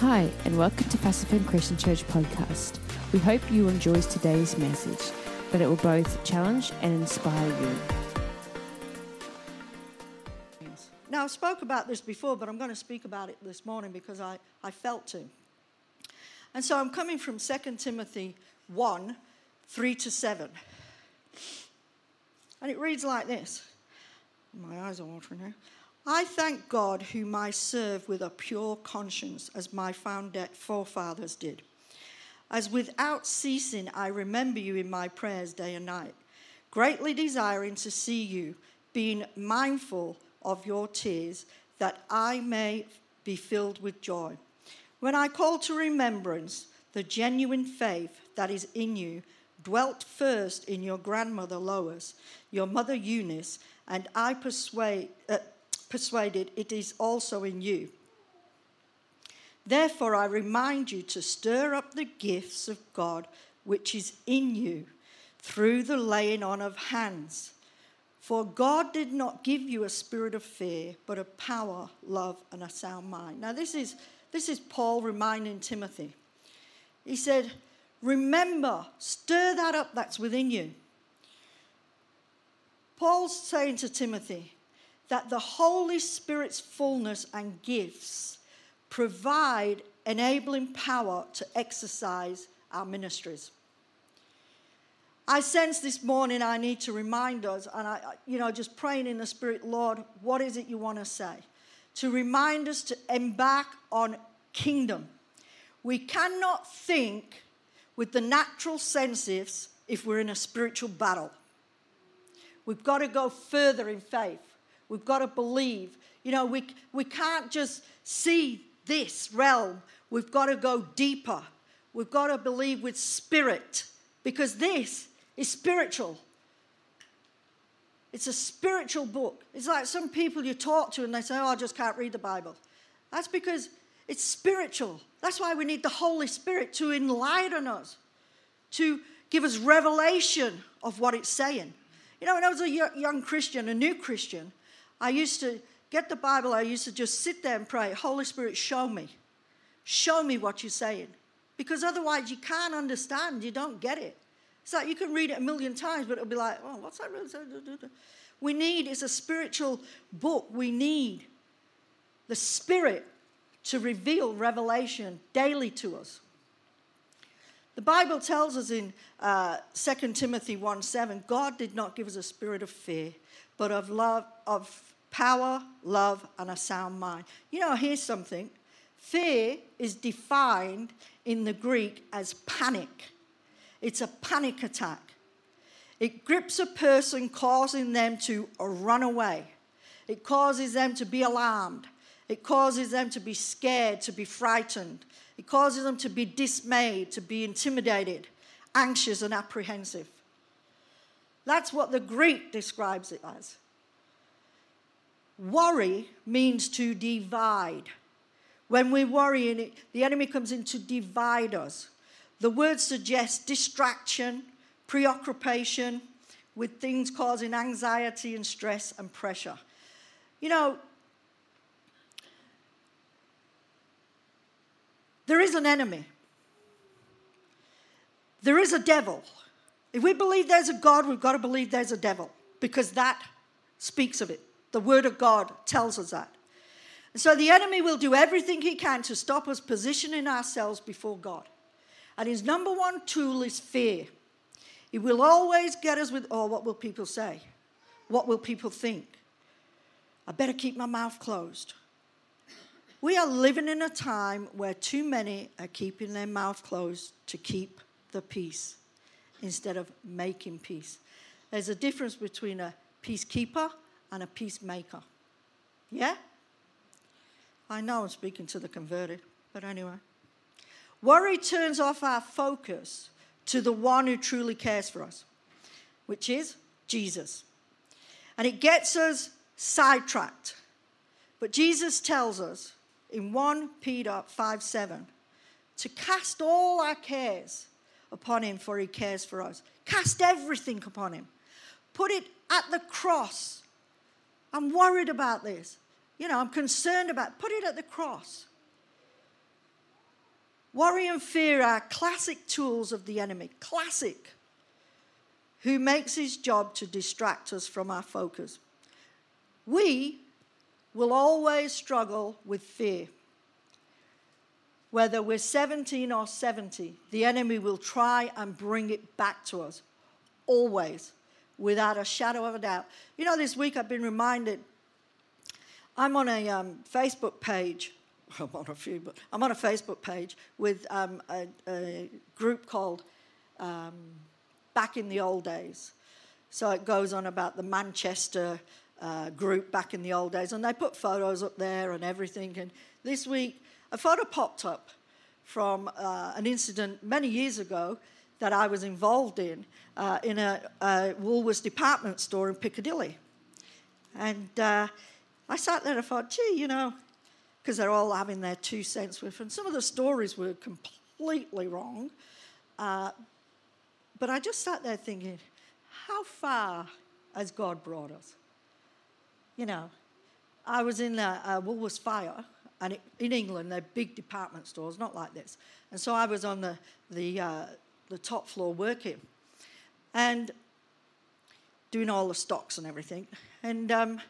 Hi, and welcome to Fassifern Christian Church podcast. We hope you enjoy today's message, that it will both challenge and inspire you. Now, I spoke about this before, but I'm going to speak about it this morning because I, I felt to. And so I'm coming from 2 Timothy 1 3 to 7. And it reads like this. My eyes are watering now. I thank God, whom I serve with a pure conscience, as my forefathers did. As without ceasing I remember you in my prayers day and night, greatly desiring to see you, being mindful of your tears, that I may be filled with joy. When I call to remembrance the genuine faith that is in you, dwelt first in your grandmother Lois, your mother Eunice, and I persuade. Uh, persuaded it is also in you. Therefore, I remind you to stir up the gifts of God which is in you through the laying on of hands. For God did not give you a spirit of fear, but of power, love, and a sound mind. Now, this is, this is Paul reminding Timothy. He said, Remember, stir that up that's within you. Paul's saying to Timothy, that the Holy Spirit's fullness and gifts provide enabling power to exercise our ministries. I sense this morning I need to remind us, and I, you know, just praying in the Spirit, Lord, what is it you want to say? To remind us to embark on kingdom. We cannot think with the natural senses if we're in a spiritual battle. We've got to go further in faith. We've got to believe. You know, we, we can't just see this realm. We've got to go deeper. We've got to believe with spirit because this is spiritual. It's a spiritual book. It's like some people you talk to and they say, Oh, I just can't read the Bible. That's because it's spiritual. That's why we need the Holy Spirit to enlighten us, to give us revelation of what it's saying. You know, when I was a young Christian, a new Christian, I used to get the Bible, I used to just sit there and pray, Holy Spirit, show me. Show me what you're saying. Because otherwise, you can't understand, you don't get it. It's like you can read it a million times, but it'll be like, oh, what's that really saying? We need, it's a spiritual book. We need the Spirit to reveal revelation daily to us. The Bible tells us in uh, 2 Timothy 1 7, God did not give us a spirit of fear, but of love, of power, love, and a sound mind. You know, here's something fear is defined in the Greek as panic, it's a panic attack. It grips a person, causing them to run away. It causes them to be alarmed. It causes them to be scared, to be frightened. It causes them to be dismayed, to be intimidated, anxious, and apprehensive. That's what the Greek describes it as. Worry means to divide. When we worry, in it, the enemy comes in to divide us. The word suggests distraction, preoccupation with things causing anxiety and stress and pressure. You know, there is an enemy, there is a devil. If we believe there's a God, we've got to believe there's a devil because that speaks of it. The Word of God tells us that. So the enemy will do everything he can to stop us positioning ourselves before God. And his number one tool is fear. He will always get us with, oh, what will people say? What will people think? I better keep my mouth closed. We are living in a time where too many are keeping their mouth closed to keep the peace instead of making peace. There's a difference between a peacekeeper and a peacemaker. Yeah? I know I'm speaking to the converted, but anyway. Worry turns off our focus to the one who truly cares for us, which is Jesus. And it gets us sidetracked. But Jesus tells us in 1 Peter 5 7 to cast all our cares upon him, for he cares for us. Cast everything upon him. Put it at the cross I'm worried about this. You know, I'm concerned about. Put it at the cross. Worry and fear are classic tools of the enemy. Classic. Who makes his job to distract us from our focus. We will always struggle with fear. Whether we're 17 or 70, the enemy will try and bring it back to us. Always, without a shadow of a doubt. You know, this week I've been reminded I'm on a um, Facebook page. I'm on a few, but I'm on a Facebook page with um, a, a, group called um, Back in the Old Days. So it goes on about the Manchester uh, group back in the old days, and they put photos up there and everything. And this week, a photo popped up from uh, an incident many years ago that I was involved in uh, in a, a, Woolworths department store in Piccadilly. And uh, I sat there and I thought, gee, you know, because they're all having their two cents with, and some of the stories were completely wrong. Uh, but I just sat there thinking, how far has God brought us? You know, I was in a, a Woolworths fire, and it, in England, they're big department stores, not like this. And so I was on the, the, uh, the top floor working and doing all the stocks and everything. And um,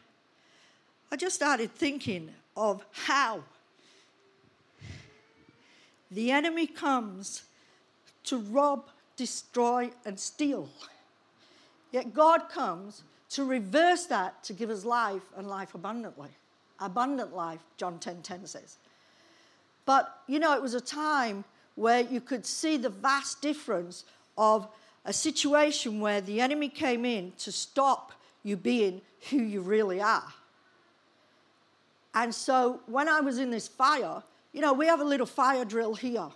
I just started thinking of how the enemy comes to rob, destroy, and steal. Yet God comes to reverse that to give us life and life abundantly. Abundant life, John 10:10 10, 10 says. But you know, it was a time where you could see the vast difference of a situation where the enemy came in to stop you being who you really are. And so when I was in this fire, you know, we have a little fire drill here.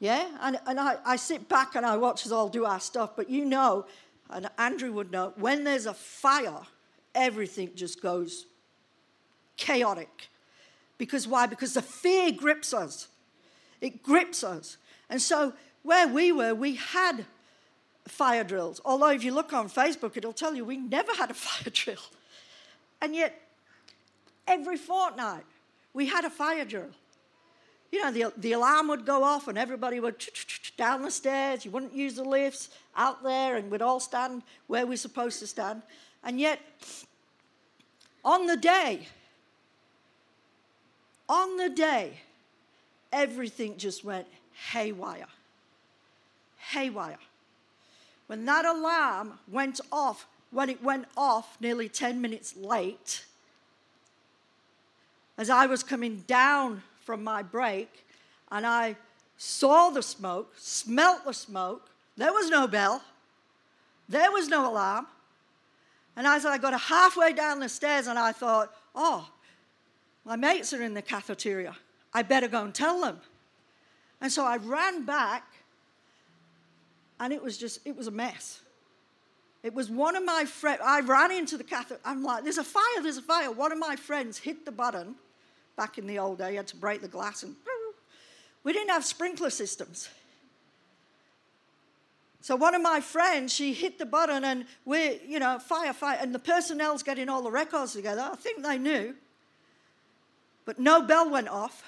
Yeah? And, and I, I sit back and I watch us all do our stuff, but you know, and Andrew would know, when there's a fire, everything just goes chaotic. Because why? Because the fear grips us. It grips us. And so where we were, we had fire drills. Although if you look on Facebook, it'll tell you we never had a fire drill. And yet every fortnight we had a fire drill. You know, the, the alarm would go off and everybody would down the stairs. You wouldn't use the lifts out there and we'd all stand where we're supposed to stand. And yet, on the day, on the day, everything just went haywire. Haywire. When that alarm went off, when it went off nearly 10 minutes late, as I was coming down from my break and I saw the smoke, smelt the smoke, there was no bell, there was no alarm. And as I got halfway down the stairs, and I thought, oh, my mates are in the cafeteria. I better go and tell them. And so I ran back, and it was just, it was a mess. It was one of my friends, I ran into the cafeteria. I'm like, there's a fire, there's a fire. One of my friends hit the button back in the old day, you had to break the glass and we didn't have sprinkler systems. So one of my friends, she hit the button and we're, you know, firefight, and the personnel's getting all the records together. I think they knew. But no bell went off.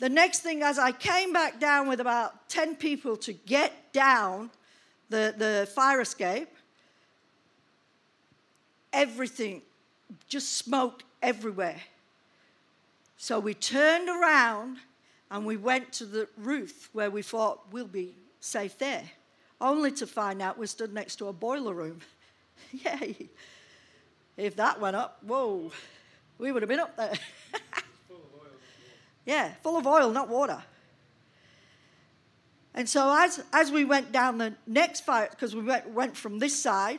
The next thing, as I came back down with about 10 people to get down the, the fire escape, everything, just smoke everywhere. So we turned around and we went to the roof where we thought we'll be safe there, only to find out we stood next to a boiler room. Yay! If that went up, whoa, we would have been up there. full yeah, full of oil, not water. And so as, as we went down the next fire, because we went, went from this side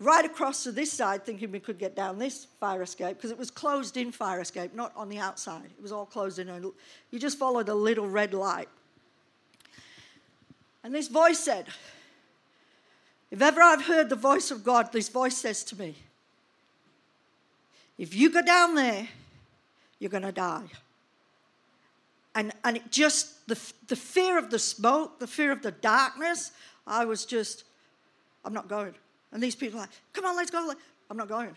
right across to this side, thinking we could get down this fire escape because it was closed in fire escape, not on the outside. It was all closed in. And you just followed a little red light. And this voice said, If ever I've heard the voice of God, this voice says to me, If you go down there, you're going to die. And, and it just, the, the fear of the smoke, the fear of the darkness, I was just, I'm not going. And these people are like, come on, let's go. I'm not going.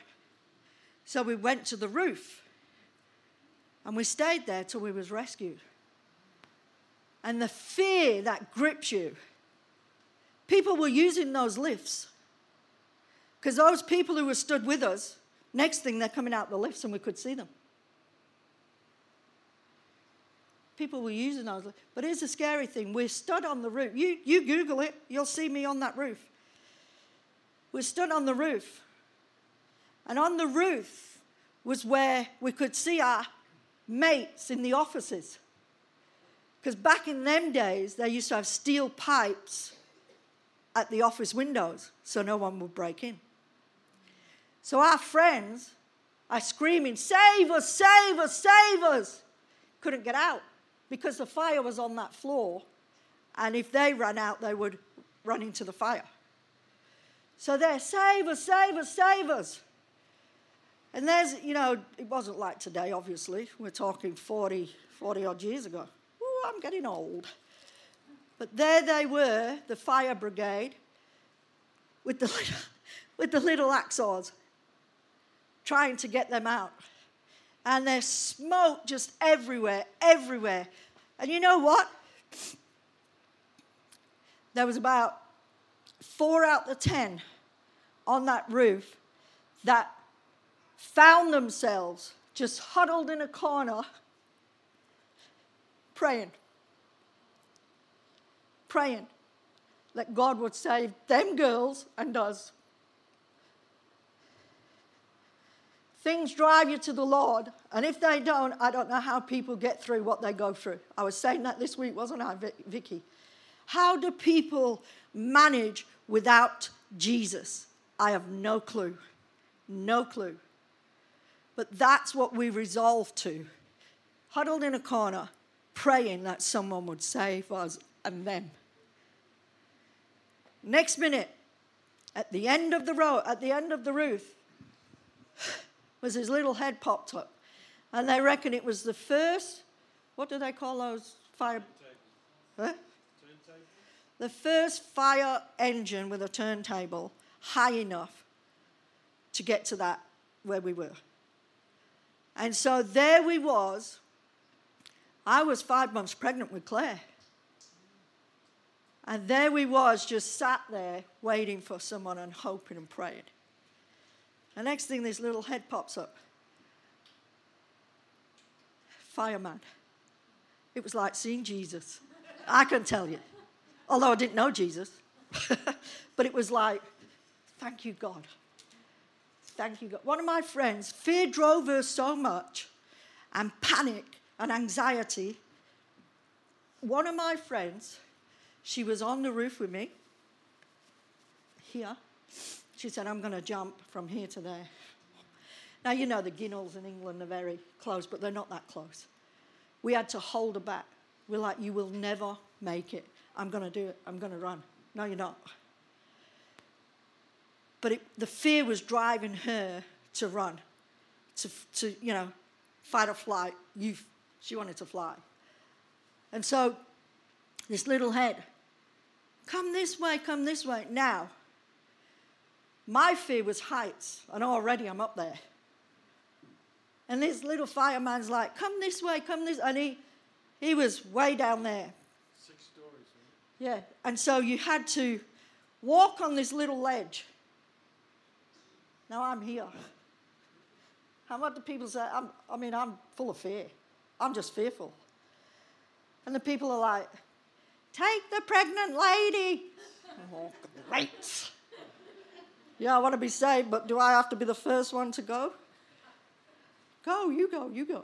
So we went to the roof and we stayed there till we was rescued. and the fear that grips you. People were using those lifts because those people who were stood with us, next thing they're coming out the lifts and we could see them. People were using those. But here's the scary thing we're stood on the roof. You, you Google it, you'll see me on that roof. We're stood on the roof. And on the roof was where we could see our mates in the offices. Because back in them days, they used to have steel pipes at the office windows so no one would break in. So our friends are screaming, Save us, save us, save us. Couldn't get out because the fire was on that floor. And if they ran out, they would run into the fire. So they're, Save us, save us, save us. And there's, you know, it wasn't like today, obviously. We're talking 40, 40 odd years ago. Ooh, I'm getting old. But there they were, the fire brigade, with the little, with the little axos, trying to get them out. And there's smoke just everywhere, everywhere. And you know what? There was about four out of ten on that roof that found themselves just huddled in a corner praying. Praying that God would save them girls and us. Things drive you to the Lord, and if they don't, I don't know how people get through what they go through. I was saying that this week, wasn't I, Vicky? How do people manage without Jesus? I have no clue. No clue. But that's what we resolve to. Huddled in a corner, praying that someone would save us and them. Next minute, at the end of the row, at the end of the roof, was his little head popped up. And they reckon it was the first, what do they call those fire? Huh? The first fire engine with a turntable high enough to get to that where we were. And so there we was. I was five months pregnant with Claire. And there we was, just sat there waiting for someone and hoping and praying. The next thing, this little head pops up. Fireman. It was like seeing Jesus. I can tell you. Although I didn't know Jesus. but it was like, thank you, God. Thank you, God. One of my friends, fear drove her so much, and panic and anxiety. One of my friends, she was on the roof with me, here. She said, I'm going to jump from here to there. Now, you know, the Ginnells in England are very close, but they're not that close. We had to hold her back. We're like, You will never make it. I'm going to do it. I'm going to run. No, you're not. But it, the fear was driving her to run, to, to you know, fight or flight. You, she wanted to fly. And so this little head, come this way, come this way. Now, my fear was heights, and already I'm up there. And this little fireman's like, come this way, come this and he he was way down there. Six stories. Yeah. And so you had to walk on this little ledge now I'm here. And what do people say? I'm, I mean, I'm full of fear. I'm just fearful. And the people are like, take the pregnant lady. oh, great. Yeah, I want to be saved, but do I have to be the first one to go? Go, you go, you go.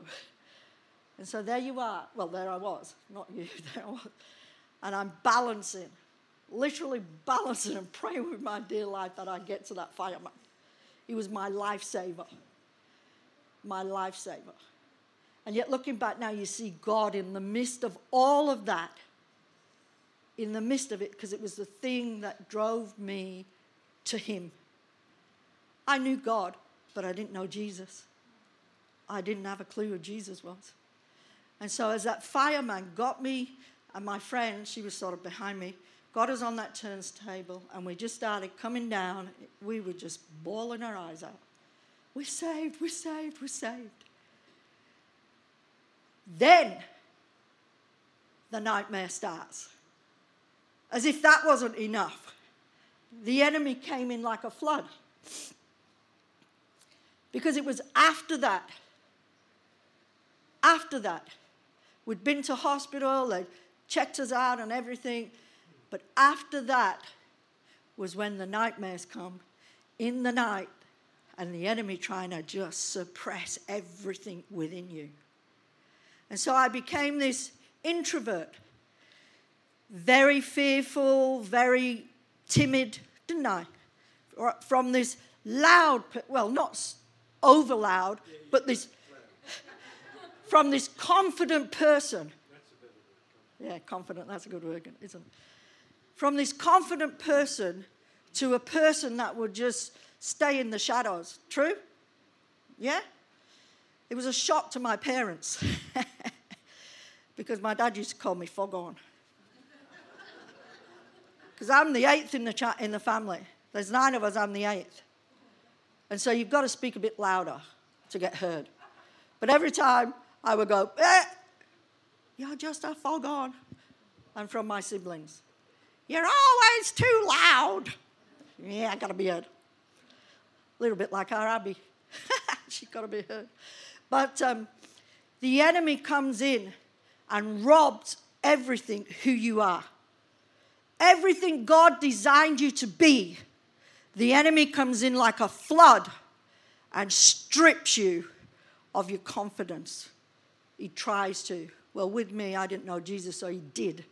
And so there you are. Well, there I was, not you, there I was. And I'm balancing, literally balancing and praying with my dear life that I get to that fireman. He was my lifesaver. My lifesaver. And yet, looking back now, you see God in the midst of all of that, in the midst of it, because it was the thing that drove me to Him. I knew God, but I didn't know Jesus. I didn't have a clue who Jesus was. And so, as that fireman got me and my friend, she was sort of behind me, got us on that turntable, and we just started coming down. We were just bawling our eyes out. We're saved, we're saved, we're saved. Then, the nightmare starts. As if that wasn't enough, the enemy came in like a flood. Because it was after that, after that, we'd been to hospital, they checked us out and everything, but after that was when the nightmares come in the night and the enemy trying to just suppress everything within you. And so I became this introvert, very fearful, very timid, didn't I? From this loud, well, not over loud, but this, from this confident person. Yeah, confident, that's a good word, isn't it? From this confident person to a person that would just stay in the shadows. True? Yeah? It was a shock to my parents because my dad used to call me fog on. Because I'm the eighth in the, cha- in the family. There's nine of us, I'm the eighth. And so you've got to speak a bit louder to get heard. But every time I would go, eh, you're just a fog on. And from my siblings, you're always too loud. Yeah, I got to be heard. A little bit like our Abby. She's got to be heard. But um, the enemy comes in and robs everything who you are. Everything God designed you to be, the enemy comes in like a flood and strips you of your confidence. He tries to. Well, with me, I didn't know Jesus, so he did.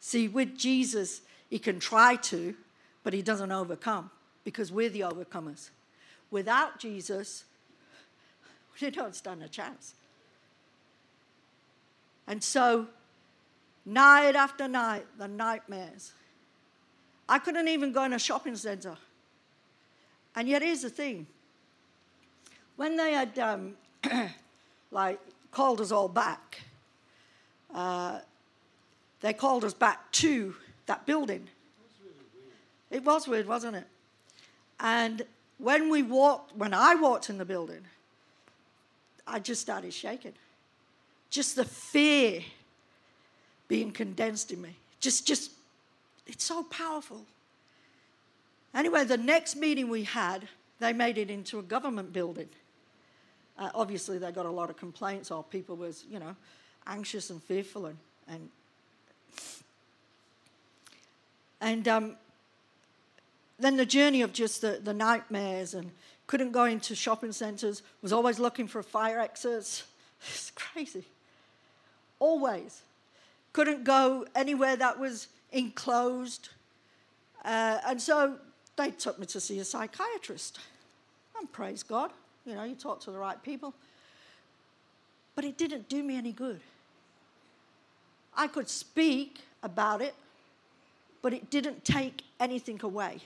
See, with Jesus, he can try to, but he doesn't overcome because we're the overcomers. Without Jesus, we don't stand a chance. And so, night after night, the nightmares. I couldn't even go in a shopping center. And yet, here's the thing when they had, um, like, called us all back, uh, they called us back to that building. It was weird, wasn't it? And when we walked, when I walked in the building, I just started shaking. Just the fear being condensed in me. Just, just, it's so powerful. Anyway, the next meeting we had, they made it into a government building. Uh, obviously, they got a lot of complaints, or people was, you know, anxious and fearful, and and and um, then the journey of just the, the nightmares and couldn't go into shopping centres, was always looking for fire exits. It's crazy. Always. Couldn't go anywhere that was enclosed. Uh, and so they took me to see a psychiatrist. And praise God, you know, you talk to the right people. But it didn't do me any good. I could speak about it, but it didn't take anything away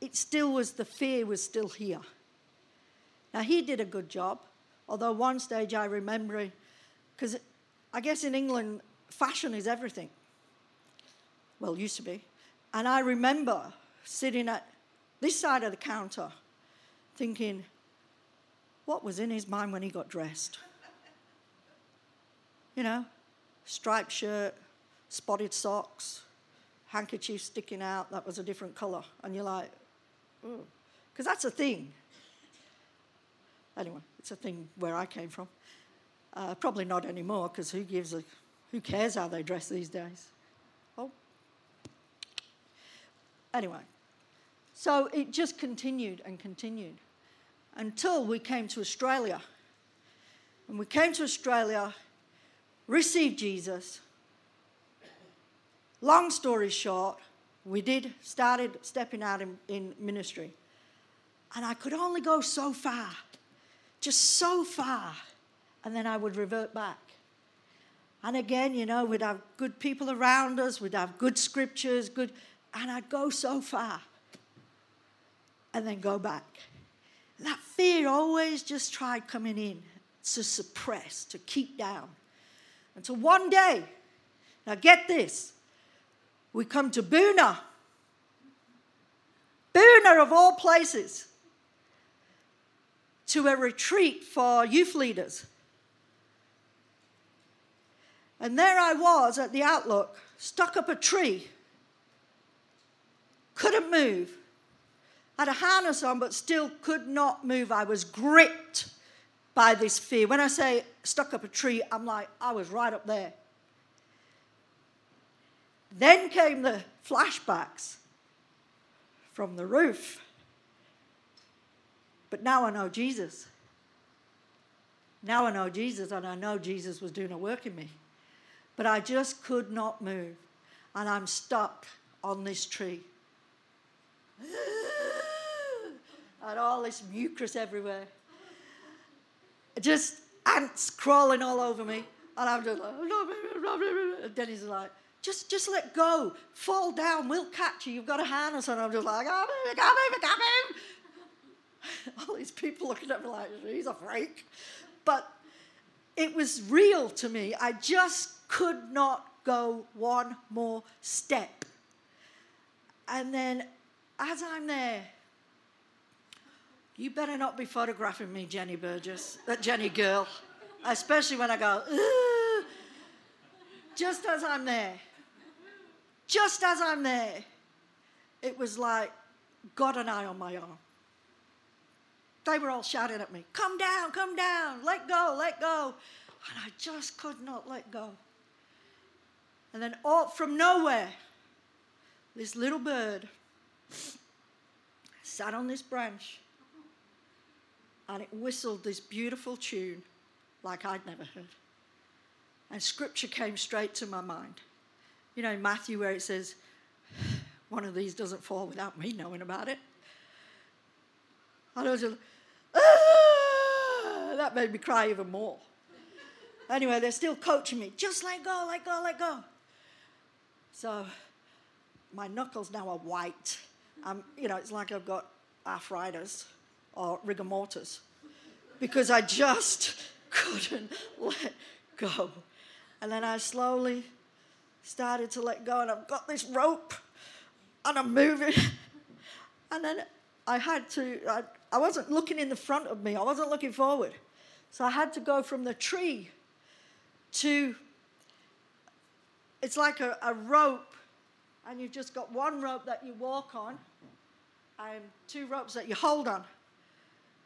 it still was, the fear was still here. Now, he did a good job, although one stage I remember, because I guess in England, fashion is everything. Well, used to be. And I remember sitting at this side of the counter thinking, what was in his mind when he got dressed? You know, striped shirt, spotted socks, handkerchief sticking out, that was a different colour. And you're like, because that's a thing. Anyway, it's a thing where I came from. Uh, probably not anymore, because who gives a, who cares how they dress these days? Oh. Anyway, so it just continued and continued until we came to Australia. When we came to Australia, received Jesus. Long story short, we did started stepping out in, in ministry and i could only go so far just so far and then i would revert back and again you know we'd have good people around us we'd have good scriptures good and i'd go so far and then go back that fear always just tried coming in to suppress to keep down until one day now get this we come to Boonah. Boonah, of all places, to a retreat for youth leaders. And there I was at the Outlook, stuck up a tree. Couldn't move. Had a harness on, but still could not move. I was gripped by this fear. When I say stuck up a tree, I'm like, I was right up there. Then came the flashbacks from the roof. But now I know Jesus. Now I know Jesus, and I know Jesus was doing a work in me. But I just could not move. And I'm stuck on this tree. And all this mucus everywhere. Just ants crawling all over me. And I'm just like, and Denny's like, just, just let go. Fall down. We'll catch you. You've got a harness And I'm just like, in, come in. All these people looking at me like, he's a freak. But it was real to me. I just could not go one more step. And then as I'm there, you better not be photographing me, Jenny Burgess, that Jenny girl, especially when I go, just as I'm there, just as I'm there, it was like God and I on my arm. They were all shouting at me, Come down, come down, let go, let go. And I just could not let go. And then, all, from nowhere, this little bird sat on this branch and it whistled this beautiful tune like I'd never heard. And scripture came straight to my mind. You know, Matthew, where it says, one of these doesn't fall without me knowing about it. And I was just, ah! that made me cry even more. Anyway, they're still coaching me. Just let go, let go, let go. So my knuckles now are white. Um, you know, it's like I've got arthritis or rigor mortis because I just couldn't let go. And then I slowly started to let go, and I've got this rope and I'm moving. And then I had to, I, I wasn't looking in the front of me, I wasn't looking forward. So I had to go from the tree to, it's like a, a rope, and you've just got one rope that you walk on, and two ropes that you hold on.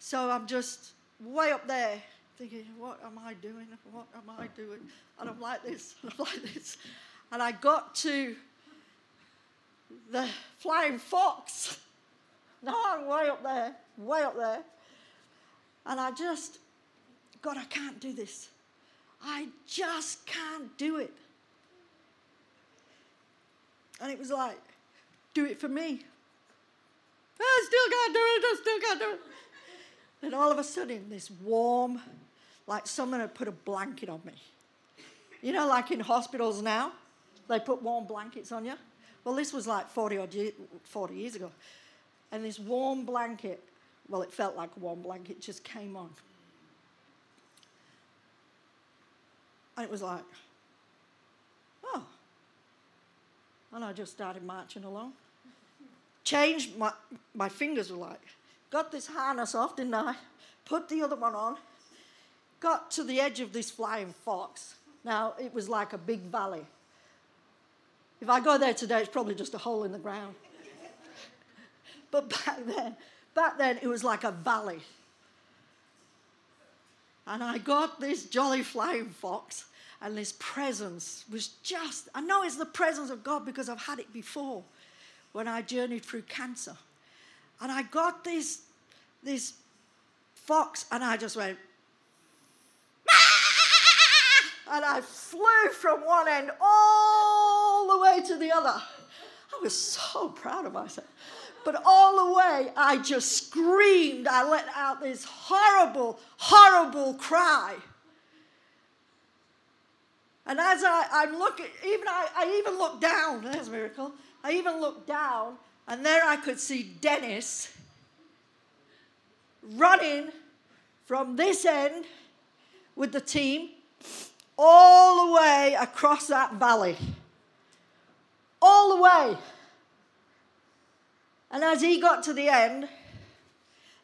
So I'm just way up there thinking, what am I doing? What am I doing? And I'm like this, and I'm like this. And I got to the flying fox. Now I'm way up there, way up there. And I just, God, I can't do this. I just can't do it. And it was like, do it for me. I still can't do it, I still can't do it. And all of a sudden, this warm, like someone had put a blanket on me. You know, like in hospitals now, they put warm blankets on you. Well, this was like 40 or 40 years ago. And this warm blanket, well, it felt like a warm blanket, just came on. And it was like, oh. And I just started marching along. Changed, my, my fingers were like, got this harness off, didn't I? Put the other one on. Got to the edge of this flying fox. Now, it was like a big valley. If I go there today, it's probably just a hole in the ground. but back then, back then it was like a valley. And I got this jolly flying fox, and this presence was just, I know it's the presence of God because I've had it before when I journeyed through cancer. And I got this, this fox, and I just went, ah! and I flew from one end all the way to the other. I was so proud of myself. But all the way, I just screamed. I let out this horrible, horrible cry. And as I, I'm looking, even I, I even looked down, there's a miracle. I even looked down, and there I could see Dennis running from this end with the team all the way across that valley. All the way. And as he got to the end,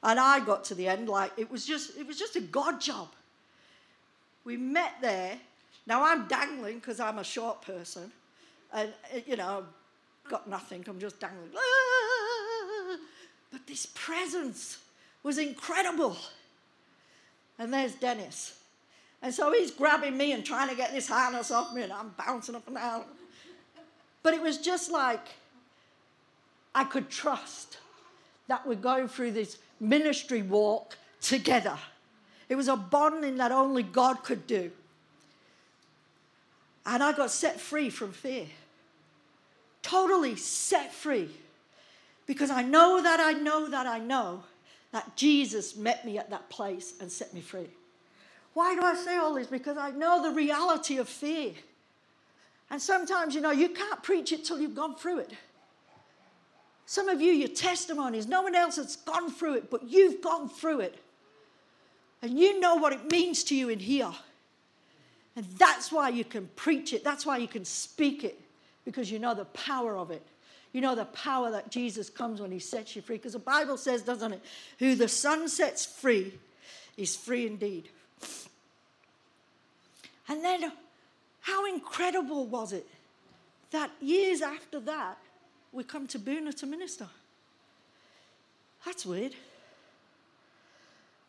and I got to the end, like it was just it was just a God job. We met there, Now I'm dangling because I'm a short person, and you know, got nothing. I'm just dangling. Ah! But this presence was incredible. And there's Dennis. And so he's grabbing me and trying to get this harness off me, and I'm bouncing up and down. But it was just like I could trust that we're going through this ministry walk together. It was a bonding that only God could do. And I got set free from fear. Totally set free. Because I know that I know that I know that Jesus met me at that place and set me free. Why do I say all this? Because I know the reality of fear. And sometimes, you know, you can't preach it till you've gone through it. Some of you, your testimonies, no one else has gone through it, but you've gone through it. And you know what it means to you in here. And that's why you can preach it. That's why you can speak it, because you know the power of it. You know the power that Jesus comes when he sets you free. Because the Bible says, doesn't it? Who the Son sets free is free indeed. And then, how incredible was it that years after that, we come to Boonah to minister? That's weird.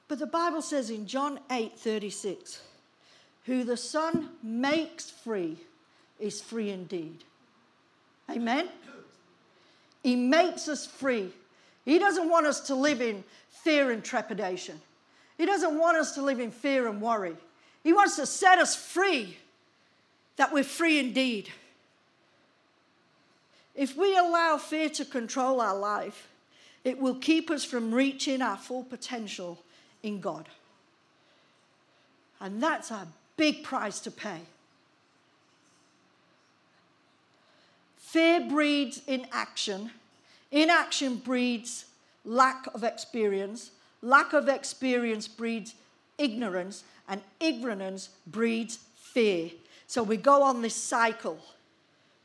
But the Bible says in John 8 36, who the Son makes free is free indeed. Amen? He makes us free. He doesn't want us to live in fear and trepidation. He doesn't want us to live in fear and worry. He wants to set us free, that we're free indeed. If we allow fear to control our life, it will keep us from reaching our full potential in God. And that's a big price to pay. Fear breeds inaction. Inaction breeds lack of experience. Lack of experience breeds ignorance. And ignorance breeds fear. So we go on this cycle.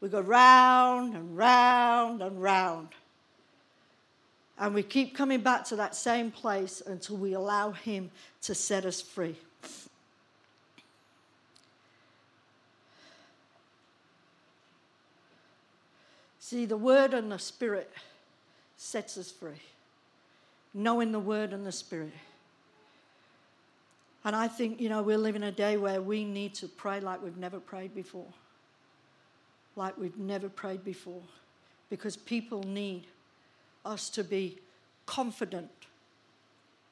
We go round and round and round. And we keep coming back to that same place until we allow Him to set us free. See, the Word and the Spirit sets us free. Knowing the Word and the Spirit. And I think, you know, we're living a day where we need to pray like we've never prayed before. Like we've never prayed before. Because people need us to be confident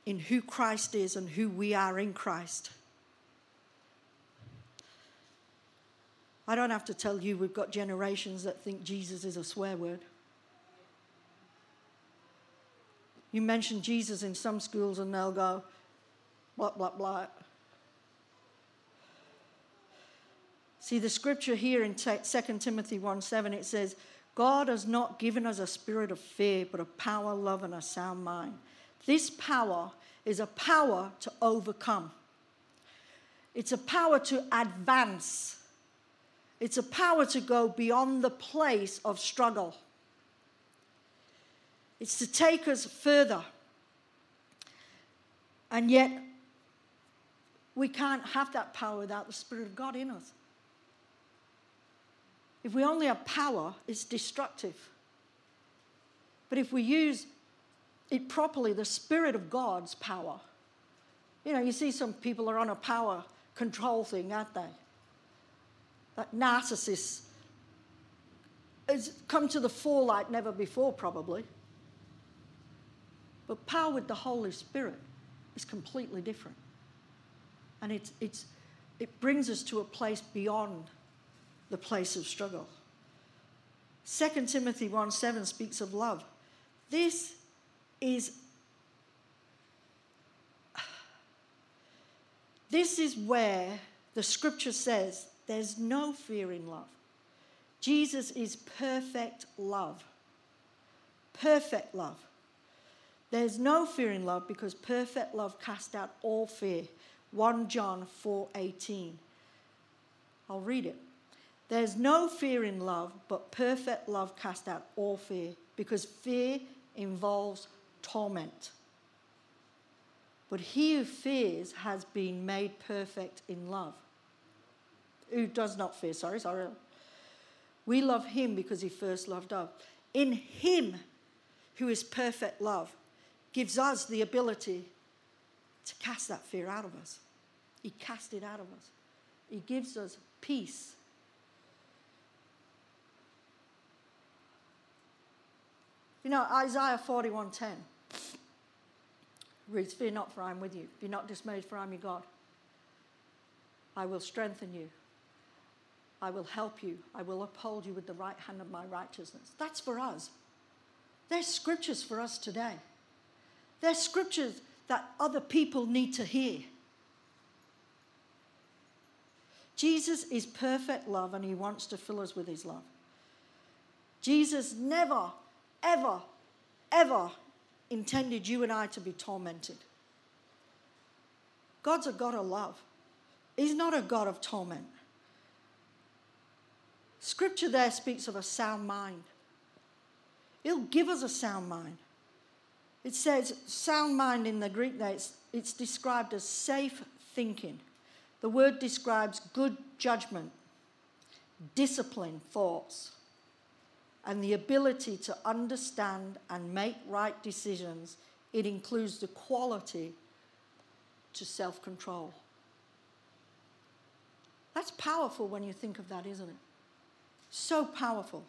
in who Christ is and who we are in Christ. I don't have to tell you, we've got generations that think Jesus is a swear word. You mention Jesus in some schools and they'll go, blah, blah, blah. See, the scripture here in 2 Timothy 1 7, it says, God has not given us a spirit of fear, but of power, love, and a sound mind. This power is a power to overcome, it's a power to advance, it's a power to go beyond the place of struggle. It's to take us further. And yet, we can't have that power without the Spirit of God in us. If we only have power, it's destructive. But if we use it properly, the Spirit of God's power, you know, you see some people are on a power control thing, aren't they? That narcissists has come to the fore like never before, probably. But power with the Holy Spirit is completely different. And it's, it's, it brings us to a place beyond the place of struggle. 2 Timothy 1 7 speaks of love. This is this is where the scripture says there's no fear in love. Jesus is perfect love. Perfect love. There's no fear in love because perfect love casts out all fear. 1 John 4:18. I'll read it. There's no fear in love, but perfect love casts out all fear, because fear involves torment. But he who fears has been made perfect in love. Who does not fear. Sorry, sorry. We love him because he first loved us. In him, who is perfect love, gives us the ability to cast that fear out of us. He cast it out of us. He gives us peace. You know, Isaiah 41:10 reads, Fear not, for I am with you. Be not dismayed, for I am your God. I will strengthen you. I will help you. I will uphold you with the right hand of my righteousness. That's for us. There's scriptures for us today. There's scriptures that other people need to hear. Jesus is perfect love and he wants to fill us with his love. Jesus never, ever, ever intended you and I to be tormented. God's a God of love, He's not a God of torment. Scripture there speaks of a sound mind. It'll give us a sound mind. It says sound mind in the Greek there, it's, it's described as safe thinking. The word describes good judgment, disciplined thoughts, and the ability to understand and make right decisions. It includes the quality to self control. That's powerful when you think of that, isn't it? So powerful.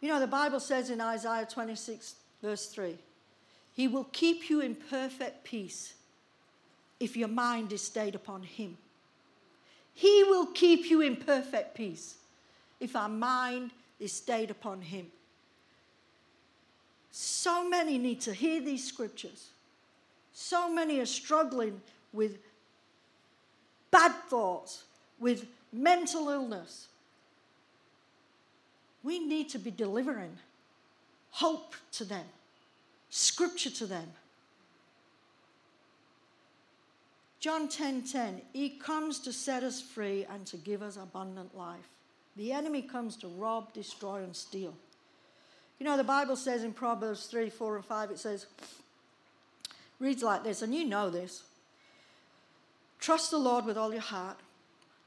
You know, the Bible says in Isaiah 26, verse 3 He will keep you in perfect peace if your mind is stayed upon Him. He will keep you in perfect peace if our mind is stayed upon Him. So many need to hear these scriptures. So many are struggling with bad thoughts, with mental illness, we need to be delivering hope to them, scripture to them. John 10:10, 10, 10, he comes to set us free and to give us abundant life. The enemy comes to rob, destroy, and steal. You know, the Bible says in Proverbs 3, 4, and 5, it says, reads like this, and you know this. Trust the Lord with all your heart.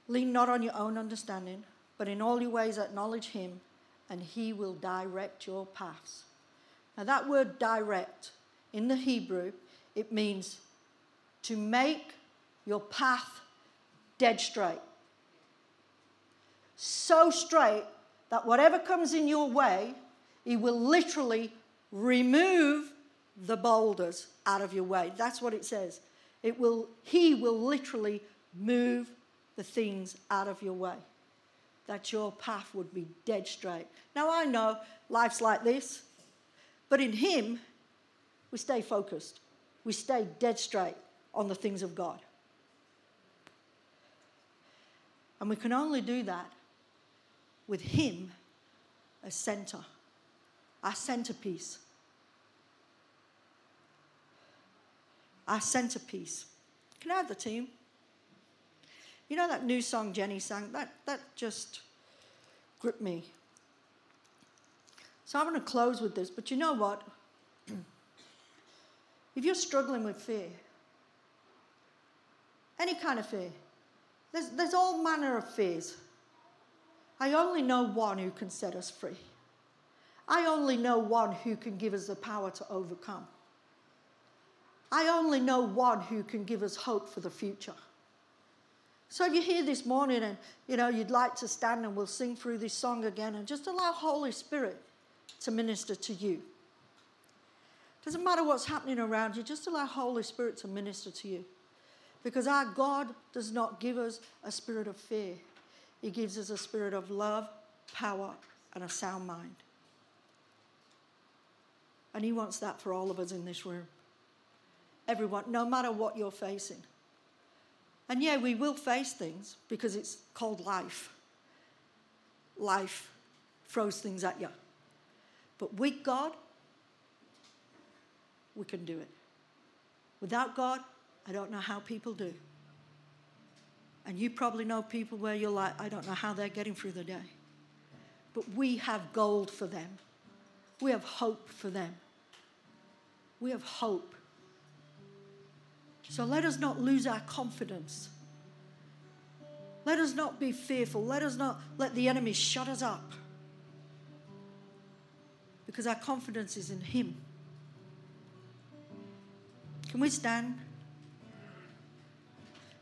Lean not on your own understanding, but in all your ways acknowledge him, and he will direct your paths. Now, that word direct in the Hebrew, it means to make your path dead straight. So straight that whatever comes in your way, he will literally remove the boulders out of your way. That's what it says. It will, he will literally move the things out of your way that your path would be dead straight. Now, I know life's like this, but in Him, we stay focused. We stay dead straight on the things of God. And we can only do that with Him as center, our centerpiece. Our centerpiece. Can I have the team? You know that new song Jenny sang? That, that just gripped me. So I'm going to close with this, but you know what? if you're struggling with fear, any kind of fear, there's, there's all manner of fears. I only know one who can set us free. I only know one who can give us the power to overcome. I only know one who can give us hope for the future. So if you're here this morning and you know you'd like to stand and we'll sing through this song again and just allow Holy Spirit to minister to you. Doesn't matter what's happening around you, just allow Holy Spirit to minister to you. Because our God does not give us a spirit of fear. He gives us a spirit of love, power, and a sound mind. And He wants that for all of us in this room. Everyone, no matter what you're facing. And yeah, we will face things because it's called life. Life throws things at you. But with God, we can do it. Without God, I don't know how people do. And you probably know people where you're like, I don't know how they're getting through the day. But we have gold for them. We have hope for them. We have hope so let us not lose our confidence. Let us not be fearful. Let us not let the enemy shut us up. Because our confidence is in Him. Can we stand?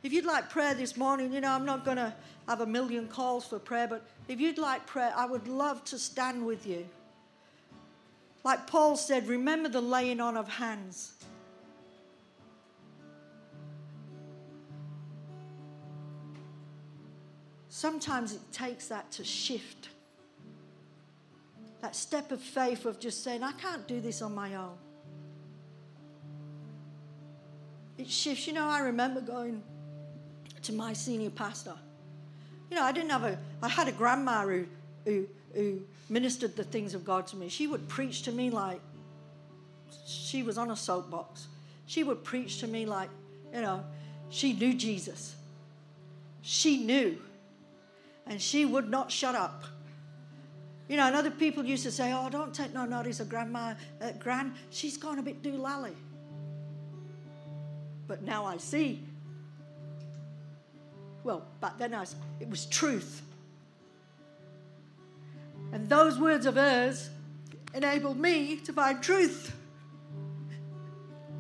If you'd like prayer this morning, you know, I'm not going to have a million calls for prayer, but if you'd like prayer, I would love to stand with you. Like Paul said, remember the laying on of hands. Sometimes it takes that to shift. That step of faith of just saying, I can't do this on my own. It shifts. You know, I remember going to my senior pastor. You know, I didn't have a, I had a grandma who, who, who ministered the things of God to me. She would preach to me like she was on a soapbox. She would preach to me like, you know, she knew Jesus. She knew. And she would not shut up. You know, and other people used to say, oh, don't take no notice of grandma, uh, grand, she's gone a bit doolally. But now I see. Well, back then I, it was truth. And those words of hers enabled me to find truth.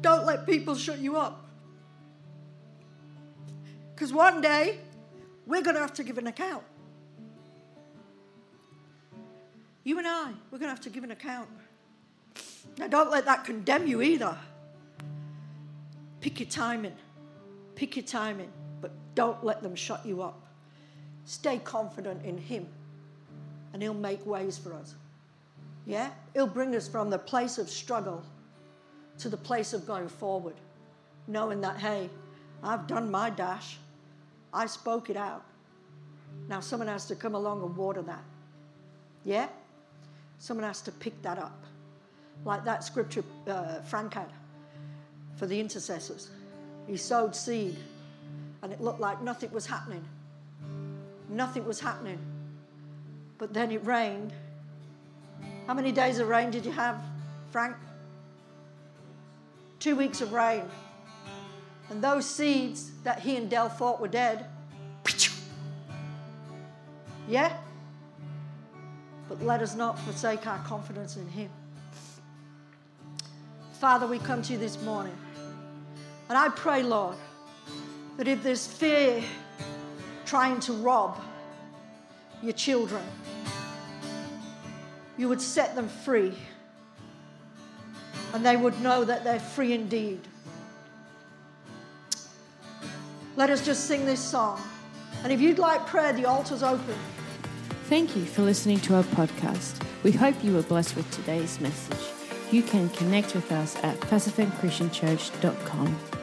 Don't let people shut you up. Because one day, we're going to have to give an account. You and I, we're going to have to give an account. Now, don't let that condemn you either. Pick your timing. Pick your timing, but don't let them shut you up. Stay confident in Him, and He'll make ways for us. Yeah? He'll bring us from the place of struggle to the place of going forward, knowing that, hey, I've done my dash, I spoke it out. Now someone has to come along and water that. Yeah? Someone has to pick that up. Like that scripture uh, Frank had for the intercessors. He sowed seed, and it looked like nothing was happening. Nothing was happening. But then it rained. How many days of rain did you have, Frank? Two weeks of rain. And those seeds that he and Dell thought were dead, yeah? But let us not forsake our confidence in him. Father, we come to you this morning. And I pray, Lord, that if there's fear trying to rob your children, you would set them free. And they would know that they're free indeed. Let us just sing this song. And if you'd like prayer, the altar's open. Thank you for listening to our podcast. We hope you were blessed with today's message. You can connect with us at pacificchristianchurch.com.